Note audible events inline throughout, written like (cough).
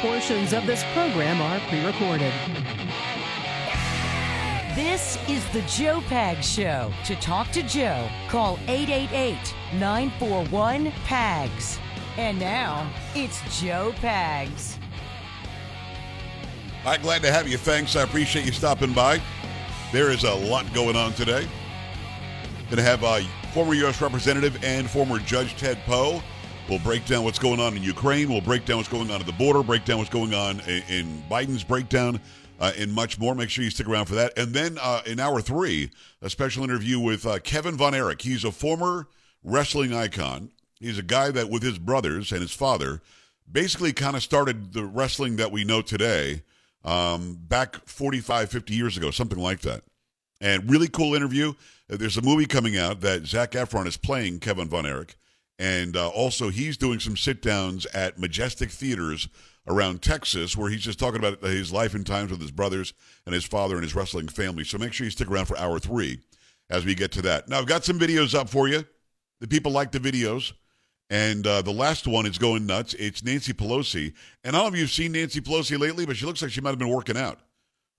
Portions of this program are pre recorded. This is the Joe Pag Show. To talk to Joe, call 888 941 PAGS. And now, it's Joe Pags. All right, glad to have you. Thanks. I appreciate you stopping by. There is a lot going on today. Going to have uh, former U.S. Representative and former Judge Ted Poe. We'll break down what's going on in Ukraine. We'll break down what's going on at the border, break down what's going on in, in Biden's breakdown, uh, and much more. Make sure you stick around for that. And then uh, in hour three, a special interview with uh, Kevin Von Erich. He's a former wrestling icon. He's a guy that, with his brothers and his father, basically kind of started the wrestling that we know today um, back 45, 50 years ago, something like that. And really cool interview. There's a movie coming out that Zac Efron is playing Kevin Von Erich. And uh, also, he's doing some sit downs at Majestic Theaters around Texas where he's just talking about his life and times with his brothers and his father and his wrestling family. So make sure you stick around for hour three as we get to that. Now, I've got some videos up for you. The people like the videos. And uh, the last one is going nuts. It's Nancy Pelosi. And I don't know if you've seen Nancy Pelosi lately, but she looks like she might have been working out.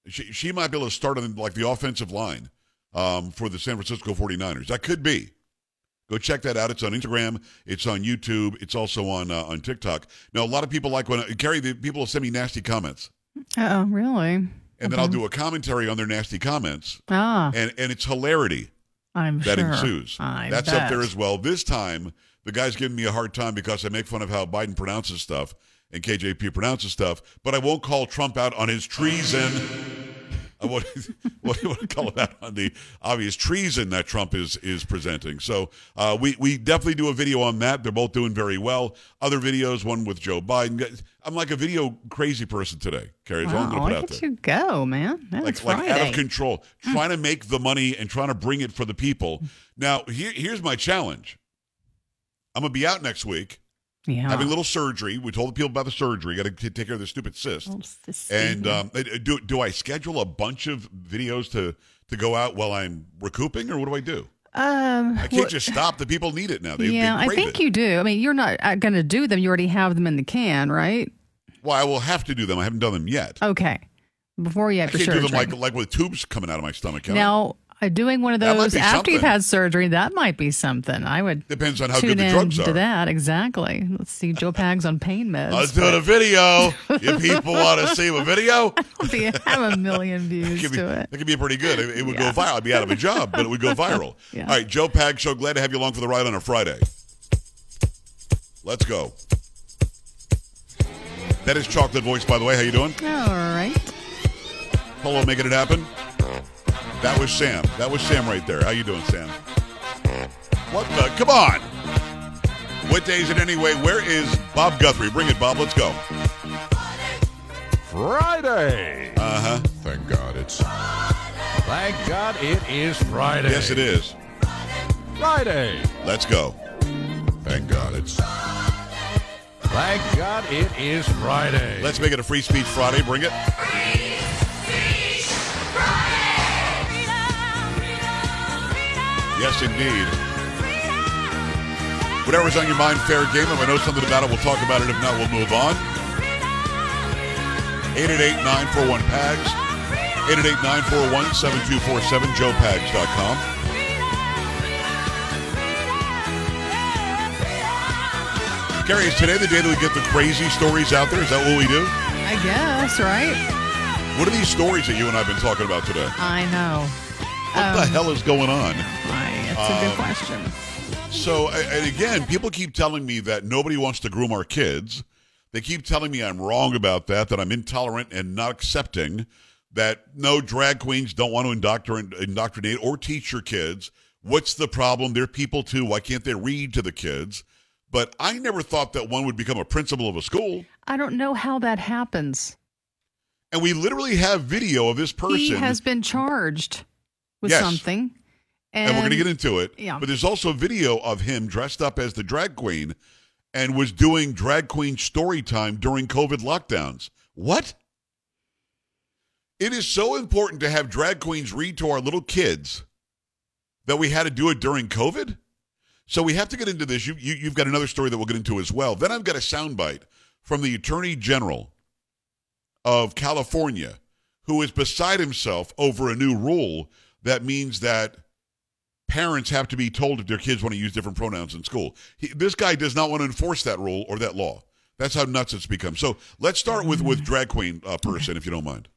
She, she might be able to start on like the offensive line um, for the San Francisco 49ers. That could be. Go check that out. It's on Instagram. It's on YouTube. It's also on uh, on TikTok. Now, a lot of people like when Carrie. The people will send me nasty comments, Oh, really? and then I'll do a commentary on their nasty comments, Ah, and and it's hilarity I'm that sure. ensues. I That's bet. up there as well. This time, the guy's giving me a hard time because I make fun of how Biden pronounces stuff and KJP pronounces stuff, but I won't call Trump out on his treason. (laughs) Won't, what do you want to call it out on the obvious treason that Trump is is presenting. So uh, we we definitely do a video on that. They're both doing very well. Other videos, one with Joe Biden. I'm like a video crazy person today, Carrie. All I'm Wow, going to put out there you go, man. That's like like out of control, trying to make the money and trying to bring it for the people. Now, here, here's my challenge. I'm gonna be out next week yeah. having a little surgery. We told the people about the surgery. Got to take care of the stupid cyst. Oh, And um, uh, do do I schedule a bunch of videos to to go out while I'm recouping, or what do I do? um, I can't well, just stop. The people need it now. They, yeah, they I think it. you do. I mean, you're not going to do them. You already have them in the can, right? Well, I will have to do them. I haven't done them yet. Okay. Before you I have your can't do surgery. them like like with tubes coming out of my stomach. Can I? Uh, doing one of those be after you've had surgery, that might be something. I would Depends on how good the drugs to that. Exactly. Let's see Joe Pags on pain meds. Let's do the video. If (laughs) people want to see a video, (laughs) you have a million views could be, to it. that could be pretty good. It, it would Yeah. go viral. I'd be out of a job, but it would go (laughs) viral. Yeah. All right, Joe Pag Show. Glad to have you along for the ride on a Friday. Let's go. That is Chocolate Voice, by the way. How you doing? All right. Polo making it happen. That was Sam. That was Sam right there. How you doing, Sam? What the? Come on. What day is it anyway? Where is Bob Guthrie? Bring it, Bob. Let's go. Friday. Uh huh. Thank God it's. Thank God it is Friday. Yes, it is. Friday. Let's go. Thank God it's. Thank God it is Friday. Let's make it a Free Speech Friday. Bring it. Yes, indeed. Whatever's on your mind, fair game. If I know something about it, we'll talk about it. If not, we'll move on. 888-941-PAGS. 888-941-7247. JoePags.com. Gary, is today the day that we get the crazy stories out there? Is that what we do? I guess, right? What are these stories that you and I have been talking about today? I know. What the um, hell is going on? I, it's a Um, good question. So, and again, people keep telling me that nobody wants to groom our kids. They keep telling me I'm wrong about that, that I'm intolerant and not accepting, that no drag queens don't want to indoctrinate, indoctrinate or teach your kids. What's the problem? They're people too. Why can't they read to the kids? But I never thought that one would become a principal of a school. I don't know how that happens. And we literally have video of this person. He has been charged with Yes. something. And, and we're going to get into it. Yeah. But there's also a video of him dressed up as the drag queen and was doing drag queen story time during COVID lockdowns. What? It is so important to have drag queens read to our little kids that we had to do it during COVID. So we have to get into this. You, you, you've got another story that we'll get into as well. Then I've got a soundbite from the Attorney General of California who is beside himself over a new rule that means that parents have to be told if their kids want to use different pronouns in school. He, this guy does not want to enforce that rule or that law. That's how nuts it's become. So let's start with with drag queen uh, person, if you don't mind.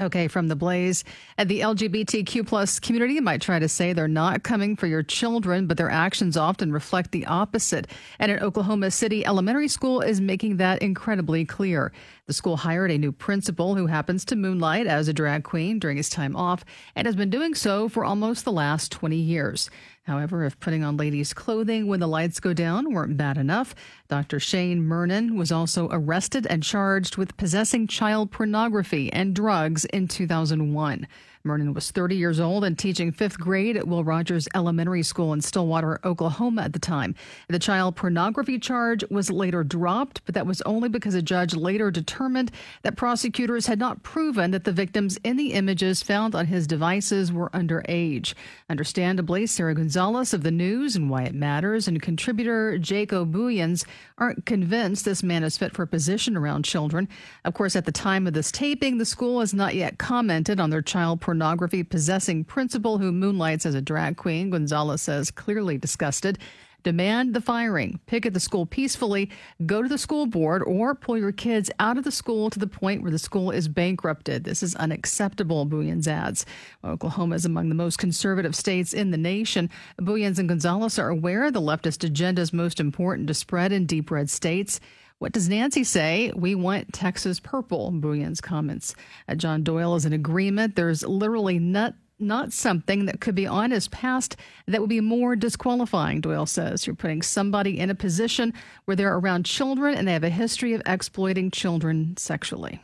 Okay, from the Blaze. And the LGBTQ plus community might try to say they're not coming for your children, but their actions often reflect the opposite. And an Oklahoma City elementary school is making that incredibly clear. The school hired a new principal who happens to moonlight as a drag queen during his time off and has been doing so for almost the last 20 years. However, if putting on ladies' clothing when the lights go down weren't bad enough, Dr. Shane Murnan was also arrested and charged with possessing child pornography and drugs in 2001. Murnan was 30 years old and teaching fifth grade at Will Rogers Elementary School in Stillwater, Oklahoma at the time. The child pornography charge was later dropped, but that was only because a judge later determined that prosecutors had not proven that the victims in the images found on his devices were underage. Understandably, Sara Gonzales of the News and Why It Matters and contributor Jaco Booyens aren't convinced this man is fit for a position around children. Of course, at the time of this taping, the school has not yet commented on their child pornography pornography possessing principal who moonlights as a drag queen, Gonzales says clearly disgusted. Demand the firing. Picket the school peacefully. Go to the school board or pull your kids out of the school to the point where the school is bankrupted. This is unacceptable, Booyens adds. Oklahoma is among the most conservative states in the nation. Booyens and Gonzales are aware the leftist agenda is most important to spread in deep red states. What does Nancy say? We want Texas purple, Booyens comments. Uh, John Doyle is in agreement. There's literally not not something that could be on his past that would be more disqualifying, Doyle says. You're putting somebody in a position where they're around children and they have a history of exploiting children sexually.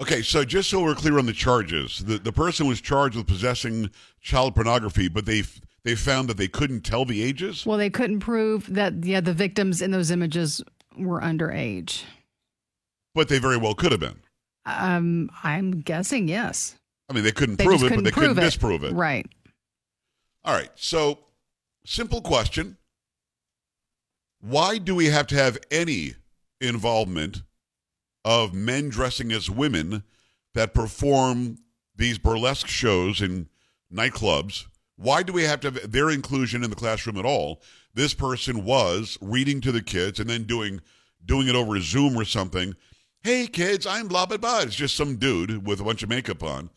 Okay, so just so we're clear on the charges, the, the person was charged with possessing child pornography, but they they found that they couldn't tell the ages? Well, they couldn't prove that yeah, the victims in those images were underage. But they very well could have been. Um, I'm guessing yes. I mean, they couldn't They prove it, but they couldn't couldn't it. disprove it. Right. All right. So, simple question. Why do we have to have any involvement of men dressing as women that perform these burlesque shows in nightclubs? Why do we have to have their inclusion in the classroom at all? This person was reading to the kids and then doing doing it over Zoom or something. Hey kids, I'm blah blah blah. It's just some dude with a bunch of makeup on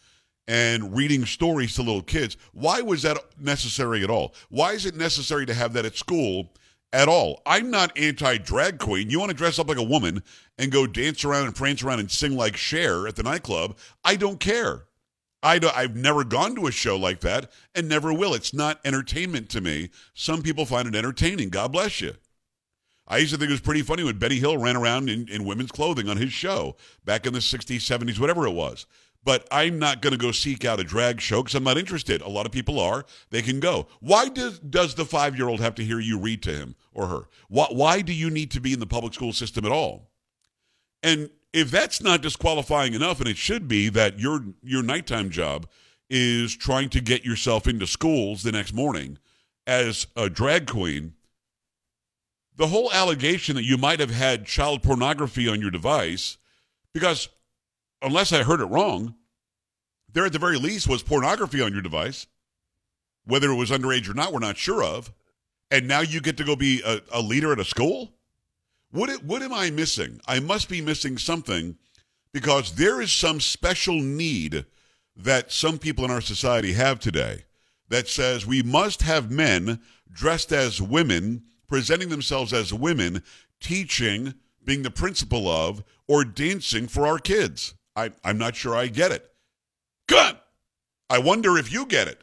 and reading stories to little kids. Why was that necessary at all? Why is it necessary to have that at school at all? I'm not anti drag queen. You want to dress up like a woman and go dance around and prance around and sing like Cher at the nightclub? I don't care. I do, I've never gone to a show like that and never will. It's not entertainment to me. Some people find it entertaining. God bless you. I used to think it was pretty funny when Benny Hill ran around in, in women's clothing on his show back in the 60s, 70s, whatever it was. But I'm not going to go seek out a drag show because I'm not interested. A lot of people are. They can go. Why does, does the five year old have to hear you read to him or her? Why, why do you need to be in the public school system at all? And if that's not disqualifying enough, and it should be that your your nighttime job is trying to get yourself into schools the next morning as a drag queen, the whole allegation that you might have had child pornography on your device, because unless I heard it wrong, there at the very least was pornography on your device. Whether it was underage or not, we're not sure of. And now you get to go be a, a leader at a school? What, what am I missing? I must be missing something because there is some special need that some people in our society have today that says we must have men dressed as women, presenting themselves as women, teaching, being the principal of, or dancing for our kids. I, I'm not sure I get it. Good. I wonder if you get it.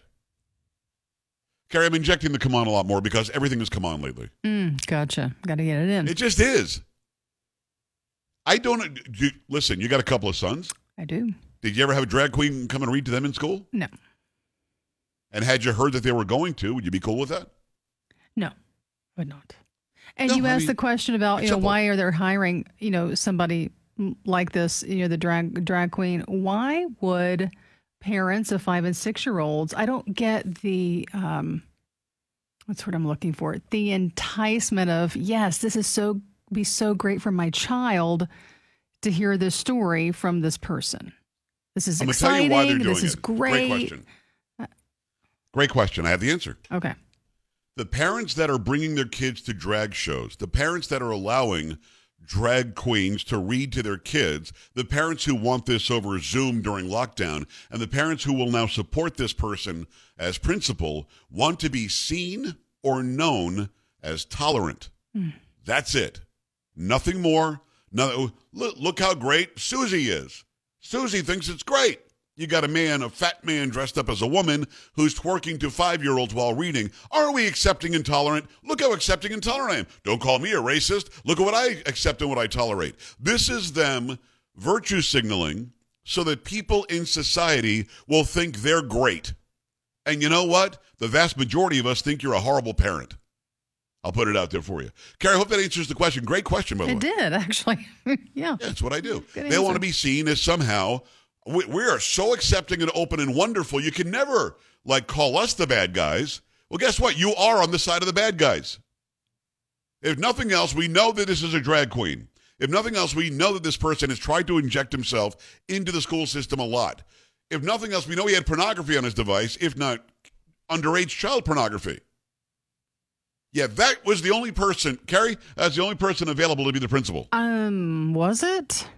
Carrie, I'm injecting the come on a lot more because everything has come on lately. Mm, gotcha. Got to get it in. It just is. I don't. You, listen, you got a couple of sons. I do. Did you ever have a drag queen come and read to them in school? No. And had you heard that they were going to, would you be cool with that? No, would not. And No, you I asked mean, the question about you know why are they hiring you know somebody like this you know the drag drag queen? Why would parents of five and six year olds? I don't get the um, what's what I'm looking for. The enticement of yes, this is so be so great for my child to hear this story from this person. This is I'm to tell exciting. you why they're doing this is it. great. Great question. Great question. I have the answer. Okay. The parents that are bringing their kids to drag shows, the parents that are allowing drag queens to read to their kids, the parents who want this over Zoom during lockdown, and the parents who will now support this person as principal want to be seen or known as tolerant. Hmm. That's it. Nothing more. No, look, look how great Susie is. Susie thinks it's great. You got a man, a fat man dressed up as a woman who's twerking to five year olds while reading. Are we accepting intolerant? Look how accepting intolerant I am. Don't call me a racist. Look at what I accept and what I tolerate. This is them virtue signaling so that people in society will think they're great. And you know what? The vast majority of us think you're a horrible parent. I'll put it out there for you. Carrie, I hope that answers the question. Great question, by the way. It did, (laughs) actually. yeah. Yeah, that's what I do. Good they want to be seen as somehow we, we are so accepting and open and wonderful. You can never like call us the bad guys. Well, guess what? You are on the side of the bad guys. If nothing else, we know that this is a drag queen. If nothing else, we know that this person has tried to inject himself into the school system a lot. If nothing else, we know he had pornography on his device, if not underage child pornography. Yeah, that was the only person, Carrie, that's the only person available to be the principal. Um, was it?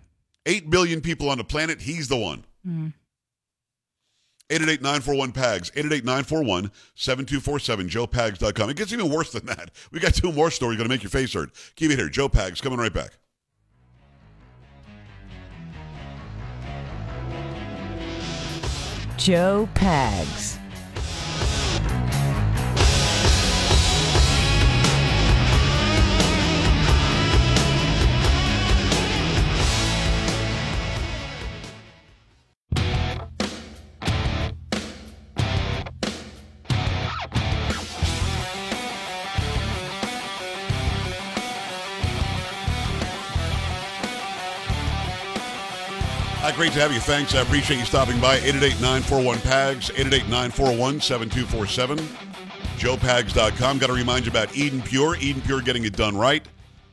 8 billion people on the planet. He's the one. Hmm. 888 941 PAGS, 888 941 7247, joepags.com. It gets even worse than that. (laughs) We got two more stories going to make your face hurt. Keep it here. Joe Pags coming right back. Joe Pags. Great to have you. Thanks. I appreciate you stopping by. 888 941 PAGS, 888 941 7247, joepags.com. Got to remind you about Eden Pure. Eden Pure getting it done right.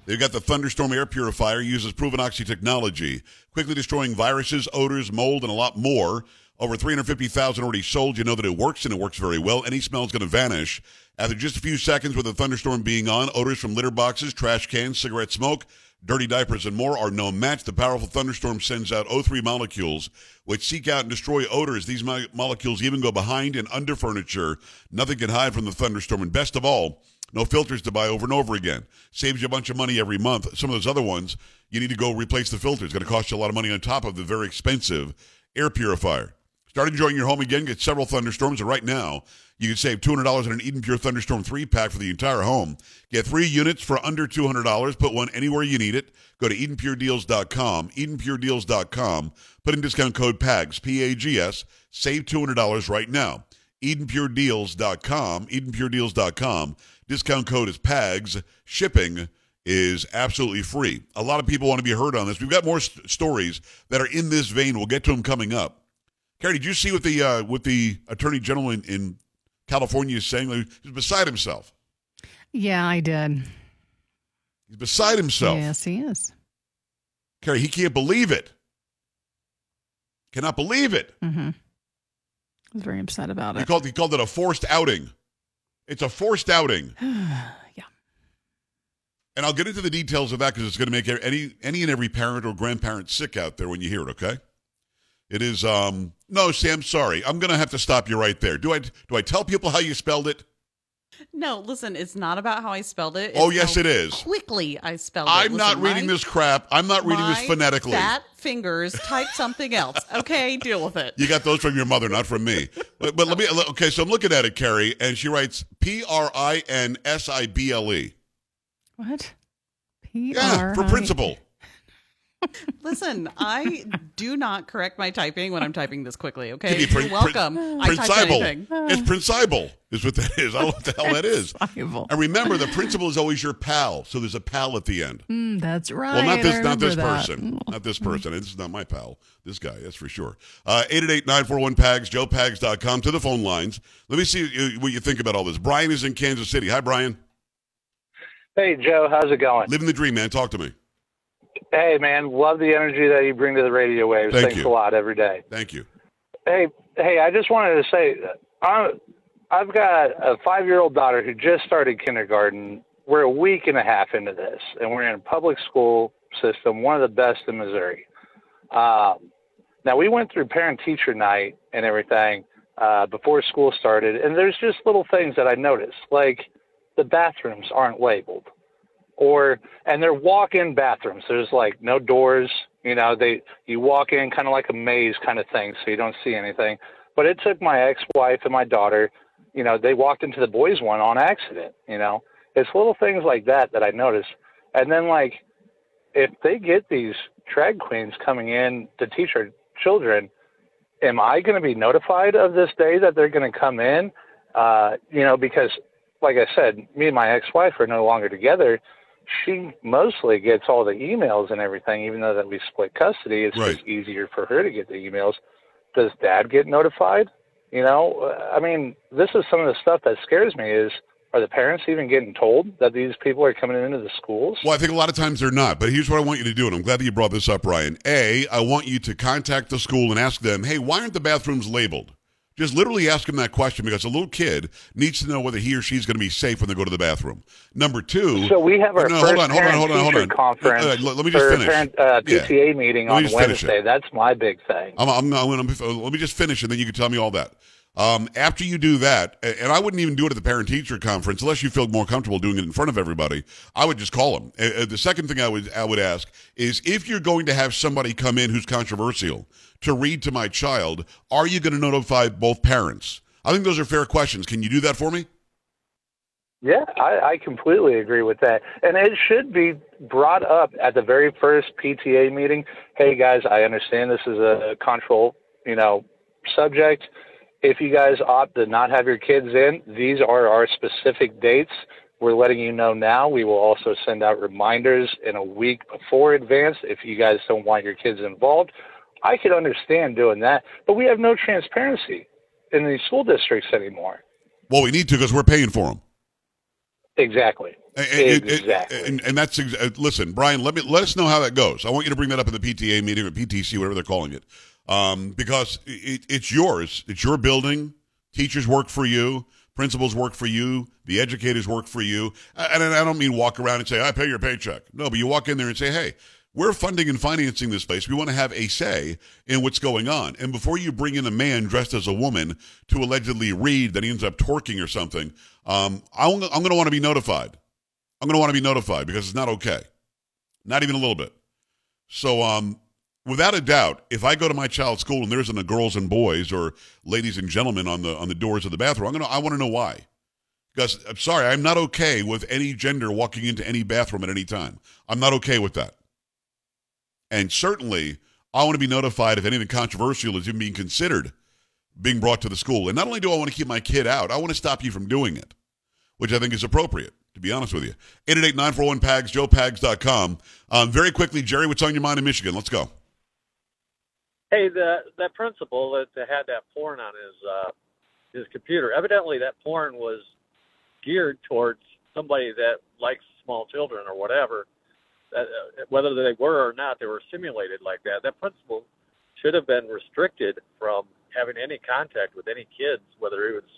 They've got the Thunderstorm air purifier, uses proven oxy technology, quickly destroying viruses, odors, mold, and a lot more. Over 350,000 already sold. You know that it works, and it works very well. Any smell is going to vanish. After just a few seconds with the thunderstorm being on, odors from litter boxes, trash cans, cigarette smoke, dirty diapers, and more are no match. The powerful thunderstorm sends out O3 molecules, which seek out and destroy odors. These mo- molecules even go behind and under furniture. Nothing can hide from the thunderstorm. And best of all, no filters to buy over and over again. Saves you a bunch of money every month. Some of those other ones, you need to go replace the filters. It's going to cost you a lot of money on top of the very expensive air purifier. Start enjoying your home again. Get several thunderstorms. And right now, you can save $200 on an Eden Pure Thunderstorm 3 pack for the entire home. Get three units for under $200. Put one anywhere you need it. Go to EdenPureDeals.com. EdenPureDeals.com. Put in discount code PAGS, P A G S. Save $200 right now. EdenPureDeals.com. EdenPureDeals.com. Discount code is PAGS. Shipping is absolutely free. A lot of people want to be heard on this. We've got more st- stories that are in this vein. We'll get to them coming up. Carrie, did you see what the uh, what the attorney general in, in California is saying? Like, He's beside himself. Yeah, I did. He's beside himself. Yes, he is. Carrie, he can't believe it. Cannot believe it. Mm-hmm. I was very upset about He it. called he called it a forced outing. It's a forced outing. (sighs) yeah. And I'll get into the details of that because it's going to make any any and every parent or grandparent sick out there when you hear it. Okay, it is. Um, no, Sam, sorry, I'm going to have to stop you right there. Do I do I tell people how you spelled it? No, listen, it's not about how I spelled it. Oh, yes, how it is. Quickly, I spelled it. I'm not reading my- this crap. I'm not reading this phonetically. Fat fingers type something else. Okay, (laughs) deal with it. You got those from your mother, not from me. But, but let me. Okay, so I'm looking at it, Carrie, and she writes P R I N S I B L E. What? P Yeah, for R principal. Listen, I do not correct my typing when I'm typing this quickly. Okay, Could be prin- you're welcome. prin- I type principal. anything. It's principal is what that is. I don't know what the hell that is. Bible. And remember, the principal is always your pal, so there's a pal at the end. Mm, that's right. Well, not this, not this that. person, not this person. This is not my pal. This guy, that's for sure. Uh, Eight eight eight nine four one pags, joepags.com to the phone lines. Let me see uh, what you think about all this. Brian is in Kansas City. Hi, Brian. Hey, Joe, how's it going? Living the dream, man. Talk to me. Hey, man, love the energy that you bring to the radio waves. Thank Thanks you. a lot every day. Thank you. Hey, hey, I just wanted to say, I, I've got a five-year-old daughter who just started kindergarten. We're a week and a half into this, and we're in a public school system, one of the best in Missouri. Um, now we went through parent-teacher night and everything uh, before school started, and there's just little things that I noticed, like the bathrooms aren't labeled or and they're walk-in bathrooms. There's like no doors. You know, they you walk in kind of like a maze kind of thing, so you don't see anything. But it took my ex-wife and my daughter. You know, they walked into the boys' one on accident. You know, it's little things like that that I notice. And then like, if they get these drag queens coming in to teach our children, am I going to be notified of this day that they're going to come in? Uh, you know, because like I said, me and my ex-wife are no longer together she mostly gets all the emails and everything, even though that we split custody. It's Right. just easier for her to get the emails. Does dad get notified? You know, I mean, this is some of the stuff that scares me. Is are the parents even getting told that these people are coming into the schools? Well, I think a lot of times they're not. But here's what I want you to do, and I'm glad that you brought this up, Ryan. A, I want you to contact the school and ask them, hey, why aren't the bathrooms labeled? Just literally ask them that question because a little kid needs to know whether he or she's going to be safe when they go to the bathroom. Number two, So we have our no, first hold on, hold on, hold on, hold on. conference. Uh, let, let me just finish. Parent, uh, Yeah. PTA meeting Let on just finish it. Wednesday. That's my big thing. I'm, I'm, I'm, I'm, let me just finish, and then you can tell me all that. Um, after you do that, and I wouldn't even do it at the parent teacher conference unless you feel more comfortable doing it in front of everybody. I would just call them. Uh, the second thing I would I would ask is if you're going to have somebody come in who's controversial to read to my child, are you going to notify both parents? I think those are fair questions. Can you do that for me? Yeah, I, I completely agree with that. And it should be brought up at the very first PTA meeting. Hey guys, I understand this is a control, you know, subject. If you guys opt to not have your kids in, these are our specific dates. We're letting you know now. We will also send out reminders in a week before advance if you guys don't want your kids involved. I could understand doing that, but we have no transparency in these school districts anymore. Well, we need to because we're paying for them. Exactly. And, exactly. and, and that's uh, listen, Brian. Let me let us know how that goes. I want you to bring that up in the PTA meeting or PTC, whatever they're calling it, um, because it, it's yours. It's your building. Teachers work for you. Principals work for you. The educators work for you. And I don't mean walk around and say I pay your paycheck. No, but you walk in there and say, hey. We're funding and financing this place. We want to have a say in what's going on. And before you bring in a man dressed as a woman to allegedly read that he ends up twerking or something, um, I'm, I'm going to want to be notified. I'm going to want to be notified because it's not okay. Not even a little bit. So, um, without a doubt, if I go to my child's school and there isn't a girls and boys or ladies and gentlemen on the on the doors of the bathroom, I'm gonna I want to know why. Because I'm sorry, I'm not okay with any gender walking into any bathroom at any time. I'm not okay with that. And certainly, I want to be notified if anything controversial is even being considered being brought to the school. And not only do I want to keep my kid out, I want to stop you from doing it, which I think is appropriate, to be honest with you. 888-941-PAGS, joepags.com. Um, very quickly, Jerry, what's on your mind in Michigan? Let's go. Hey, the that principal that, that had that porn on his uh, his computer. Evidently, that porn was geared towards somebody that likes small children or whatever. That, uh, whether they were or not, they were simulated like that. That principal should have been restricted from having any contact with any kids, whether it was,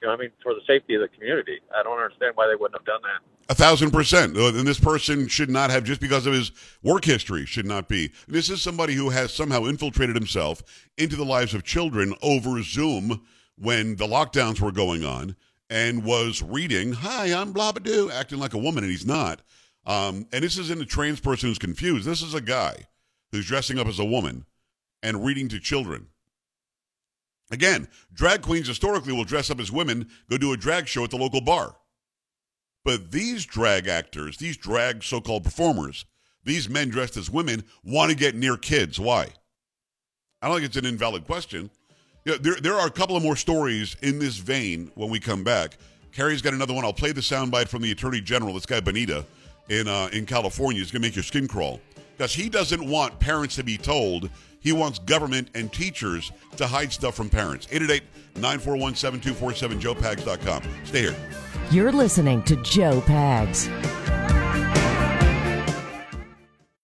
you know, I mean, for the safety of the community. I don't understand why they wouldn't have done that. A thousand percent. Uh, And this person should not have, just because of his work history, should not be. This is somebody who has somehow infiltrated himself into the lives of children over Zoom when the lockdowns were going on and was reading, Hi, I'm Blabadoo, acting like a woman, and he's not. Um, and this isn't a trans person who's confused. This is a guy who's dressing up as a woman and reading to children. Again, drag queens historically will dress up as women, go do a drag show at the local bar. But these drag actors, these drag so called performers, these men dressed as women want to get near kids. Why? I don't think it's an invalid question. You know, there, there are a couple of more stories in this vein when we come back. Carrie's got another one. I'll play the soundbite from the Attorney General, this guy Bonta in, uh, in California. It's going to make your skin crawl. Because he doesn't want parents to be told. He wants government and teachers to hide stuff from parents. 888 941 7247, joepags.com. Stay here. You're listening to Joe Pags.